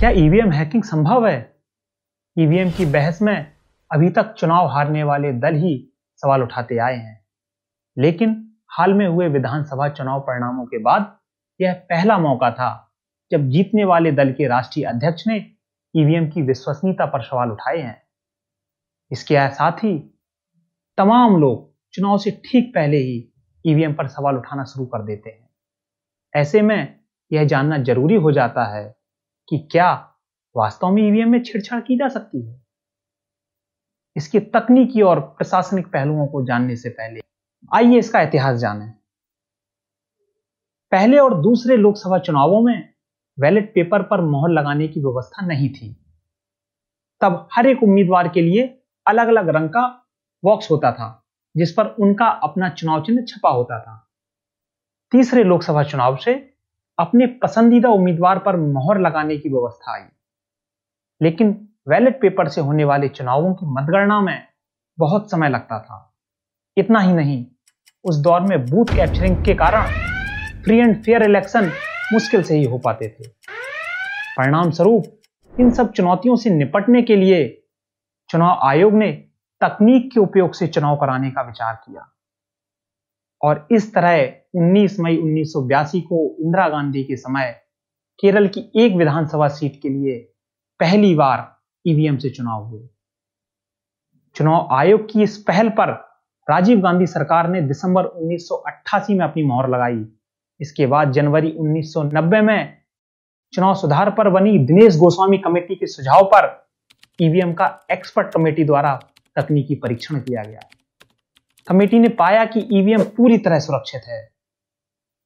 क्या EVM hacking संभव है? ईवीएम की बहस में अभी तक चुनाव हारने वाले दल ही सवाल उठाते आए हैं। लेकिन हाल में हुए विधानसभा चुनाव परिणामों के बाद यह पहला मौका था जब जीतने वाले दल के राष्ट्रीय अध्यक्ष ने ईवीएम की विश्वसनीयता पर सवाल उठाए हैं। इसके साथ ही तमाम लोग चुनाव से ठीक पहले ही ईवीएम पर सवाल उठाना शुरू कर देते हैं। ऐसे में यह जानना ज़रूरी हो जाता है कि क्या वास्तव में ईवीएम में छेड़छाड़ की जा सकती है? इसके तकनीकी और प्रशासनिक पहलुओं को जानने से पहले आइए इसका इतिहास जानें। पहले और दूसरे लोकसभा चुनावों में बैलेट पेपर पर मोहर लगाने की व्यवस्था नहीं थी। तब हर एक उम्मीदवार के लिए अलग अलग रंग का बॉक्स होता था, जिस पर उनका अपना चुनाव चिन्ह छपा होता था। तीसरे लोकसभा चुनाव से अपने पसंदीदा उम्मीदवार पर मोहर लगाने की व्यवस्था आई। लेकिन बैलेट पेपर से होने वाले चुनावों की मतगणना में बहुत समय लगता था। इतना ही नहीं, उस दौर में बूथ कैप्चरिंग के कारण फ्री एंड फेयर इलेक्शन मुश्किल से ही हो पाते थे। परिणाम स्वरूप इन सब चुनौतियों से निपटने के लिए चुनाव आयोग ने तकनीक के उपयोग से चुनाव कराने का विचार किया। और इस तरह 19 मई उन्नीस सौ बयासी को इंदिरा गांधी के समय केरल की एक विधानसभा सीट के लिए पहली बार ईवीएम से चुनाव हुए। चुनाव आयोग की इस पहल पर राजीव गांधी सरकार ने दिसंबर 1988 में अपनी मोहर लगाई। इसके बाद जनवरी 1990 में चुनाव सुधार पर बनी दिनेश गोस्वामी कमेटी के सुझाव पर ईवीएम का एक्सपर्ट कमेटी द्वारा तकनीकी परीक्षण किया गया। कमेटी ने पाया कि ईवीएम पूरी तरह सुरक्षित है।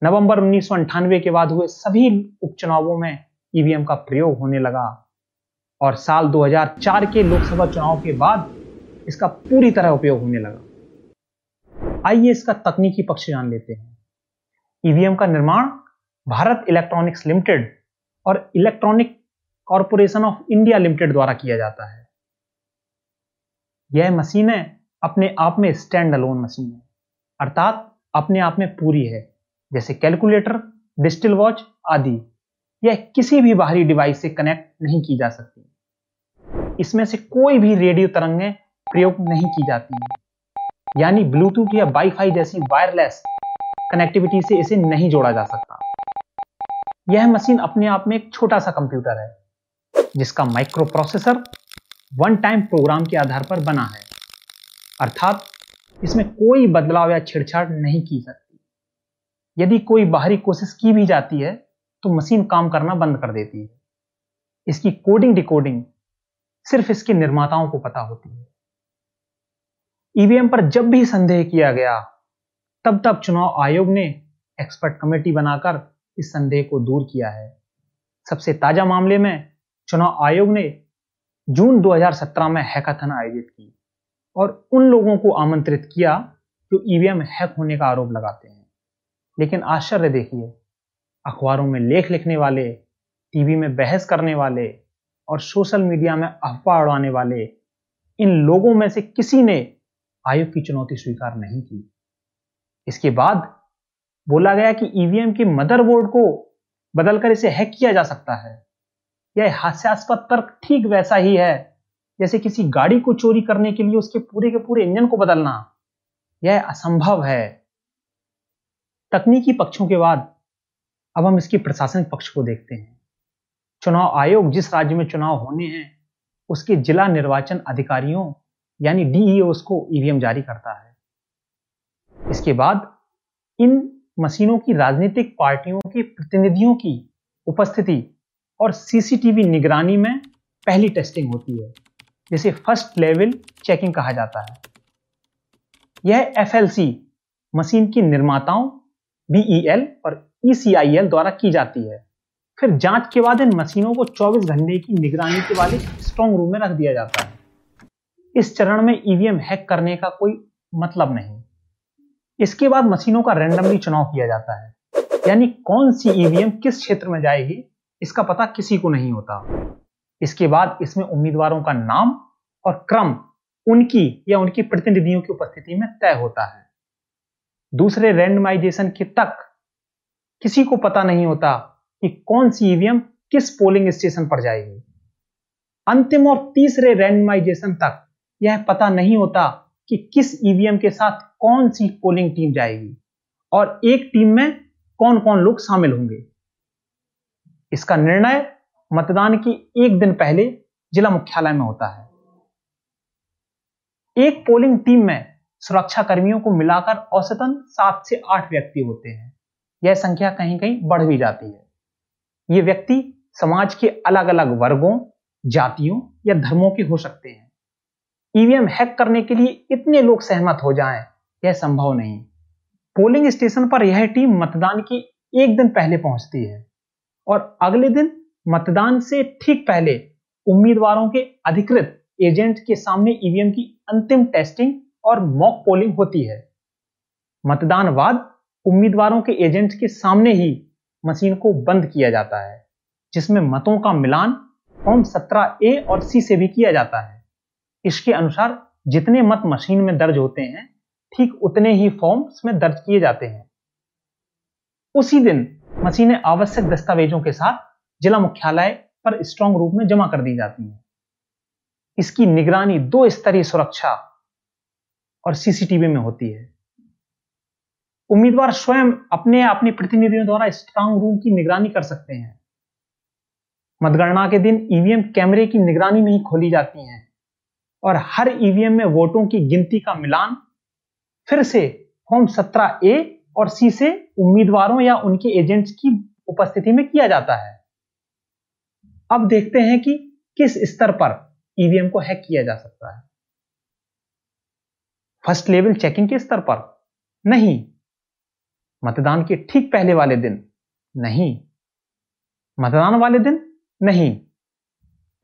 नवंबर उन्नीस के बाद हुए सभी उपचुनावों में ईवीएम का प्रयोग होने लगा और साल 2004 के लोकसभा चुनाव के बाद इसका पूरी तरह उपयोग होने लगा। आइए इसका तकनीकी पक्ष जान लेते हैं। ईवीएम का निर्माण भारत इलेक्ट्रॉनिक्स लिमिटेड और Electronic Corporation of India Limited द्वारा किया जाता है। यह मशीनें अपने आप में स्टैंड अलोन मशीन है। अर्थात अपने आप में पूरी है, जैसे कैलकुलेटर डिजिटल वॉच आदि। यह किसी भी बाहरी डिवाइस से कनेक्ट नहीं की जा सकती। इसमें से कोई भी रेडियो तरंगें प्रयोग नहीं की जाती हैं। यानी ब्लूटूथ या वाईफाई जैसी वायरलेस कनेक्टिविटी से इसे नहीं जोड़ा जा सकता। यह मशीन अपने आप में एक छोटा सा कंप्यूटर है, जिसका micro processor one time program के आधार पर बना है। अर्थात इसमें कोई बदलाव या छेड़छाड़ नहीं की जाती। यदि कोई बाहरी कोशिश की भी जाती है तो मशीन काम करना बंद कर देती है। इसकी कोडिंग डिकोडिंग सिर्फ़ इसके निर्माताओं को पता होती है। ईवीएम पर जब भी संदेह किया गया, तब तब चुनाव आयोग ने एक्सपर्ट कमेटी बनाकर इस संदेह को दूर किया है। सबसे ताज़ा मामले में चुनाव आयोग ने जून 2017 में हैकाथन आयोजित की। और उन लोगों को आमंत्रित किया जो ईवीएम हैक होने का आरोप लगाते हैं। लेकिन आश्चर्य देखिए, अखबारों में लेख लिखने वाले, टीवी में बहस करने वाले और सोशल मीडिया में अफवाह उड़ाने वाले, इन लोगों में से किसी ने आयोग की चुनौती स्वीकार नहीं की। इसके बाद बोला गया कि ईवीएम के मदरबोर्ड को बदलकर इसे हैक किया जा सकता है। यह हास्यास्पद तर्क ठीक वैसा ही है जैसे किसी गाड़ी को चोरी करने के लिए उसके पूरे के पूरे इंजन को बदलना, यह असंभव है। तकनीकी पक्षों के बाद अब हम इसके प्रशासनिक पक्ष को देखते हैं। चुनाव आयोग जिस राज्य में चुनाव होने हैं, उसके जिला निर्वाचन अधिकारियों यानी डीईओ को ईवीएम जारी करता है। इसके बाद इन मशीनों की राजनीतिक पार्टियों के प्रतिनिधियों की उपस्थिति और सीसीटीवी निगरानी में पहली टेस्टिंग होती है। जिसे फ़र्स्ट लेवल चेकिंग कहा जाता है। यह एफएलसी मशीन की निर्माताओं बीईएल और ईसीआईएल द्वारा की जाती है। फिर जाँच के बाद इन मशीनों को 24 घंटे की निगरानी के वाले स्ट्रॉन्ग रूम में रख दिया जाता है। इस चरण में ईवीएम हैक करने का कोई मतलब नहीं। इसके बाद मशीनों का रैंडमली चुनाव किया जाता है। यानी कौन सी ईवीएम किस क्षेत्र में जाएगी, इसका पता किसी को नहीं होता। इसके बाद इसमें उम्मीदवारों का नाम और क्रम उनकी या उनकी प्रतिनिधियों की उपस्थिति में तय होता है। दूसरे रैंडमाइजेशन के तक किसी को पता नहीं होता कि कौन सी ईवीएम किस पोलिंग स्टेशन पर जाएगी। अंतिम और तीसरे रैंडमाइजेशन तक यह पता नहीं होता कि किस ईवीएम के साथ कौन सी पोलिंग टीम जाएगी और एक टीम में कौन कौन लोग शामिल होंगे। इसका निर्णय मतदान की एक दिन पहले जिला मुख्यालय में होता है। एक पोलिंग टीम में सुरक्षा कर्मियों को मिलाकर औसतन सात से आठ व्यक्ति होते हैं। यह संख्या कहीं कहीं बढ़ भी जाती है। ये व्यक्ति समाज के अलग अलग वर्गों, जातियों या धर्मों के हो सकते हैं। ईवीएम हैक करने के लिए इतने लोग सहमत हो जाएँ, यह संभव नहीं। पोलिंग स्टेशन पर यह टीम मतदान की एक दिन पहले पहुँचती है और अगले दिन मतदान से ठीक पहले उम्मीदवारों के अधिकृत एजेंट के सामने ईवीएम की अंतिम टेस्टिंग और मॉक पोलिंग होती है। मतदान बाद उम्मीदवारों के एजेंट के सामने ही मशीन को बंद किया जाता है, जिसमें मतों का मिलान फॉर्म 17 ए और सी से भी किया जाता है। इसके अनुसार जितने मत मशीन में दर्ज होते हैं, ठीक उतने ही फॉर्म्स में दर्ज किए जाते हैं। उसी दिन मशीनें आवश्यक दस्तावेजों के साथ जिला मुख्यालय पर स्ट्रांग रूप में जमा कर दी जाती है। इसकी निगरानी दो स्तरीय सुरक्षा और सीसीटीवी में होती है। उम्मीदवार स्वयं अपने अपने प्रतिनिधियों द्वारा स्ट्रांग रूम की निगरानी कर सकते हैं। मतगणना के दिन ईवीएम कैमरे की निगरानी में ही खोली जाती हैं और हर ईवीएम में वोटों की गिनती का मिलान, फिर से फॉर्म 17 ए और सी से उम्मीदवारों या उनके एजेंट्स की उपस्थिति में किया जाता है। अब देखते हैं कि किस स्तर पर ईवीएम को हैक किया जा सकता है। फ़र्स्ट लेवल चेकिंग के स्तर पर? नहीं। मतदान के ठीक पहले वाले दिन? नहीं। मतदान वाले दिन? नहीं।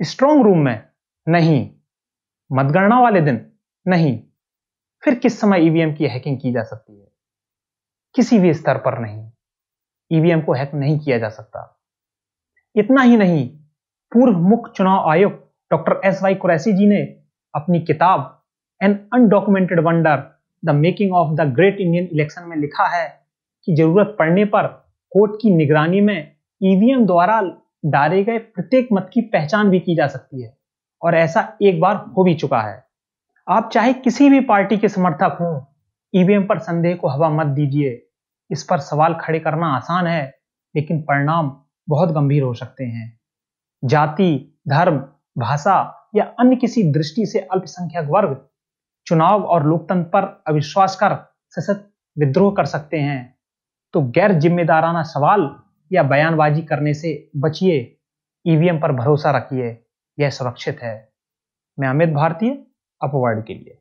स्ट्रांग रूम में? नहीं। मतगणना वाले दिन? नहीं। फिर किस समय ईवीएम की हैकिंग की जा सकती है? किसी भी स्तर पर नहीं। ईवीएम को हैक नहीं किया जा सकता। इतना ही नहीं। पूर्व मुख्य चुनाव आयुक्त doctor S Y Quraishi ji ने अपनी किताब an undocumented wonder the making of the great Indian election में लिखा है कि ज़रूरत पड़ने पर कोर्ट की निगरानी में ईवीएम द्वारा डाले गए प्रत्येक मत की पहचान भी की जा सकती है और ऐसा एक बार हो भी चुका है। आप चाहे किसी भी पार्टी के समर्थक हों ईवीएम पर संदेह को हवा मत दीजिए। इस पर सवाल खड़े करना आसान है, लेकिन परिणाम बहुत गंभीर हो सकते हैं। जाति, धर्म, भाषा या अन्य किसी दृष्टि से अल्पसंख्यक वर्ग, चुनाव और लोकतंत्र पर अविश्वास कर सशक्त विद्रोह कर सकते हैं। तो गैर जिम्मेदाराना सवाल या बयानबाजी करने से बचिए, ईवीएम पर भरोसा रखिए, यह सुरक्षित है। मैं अमित भारतीय अपवर्ड के लिए।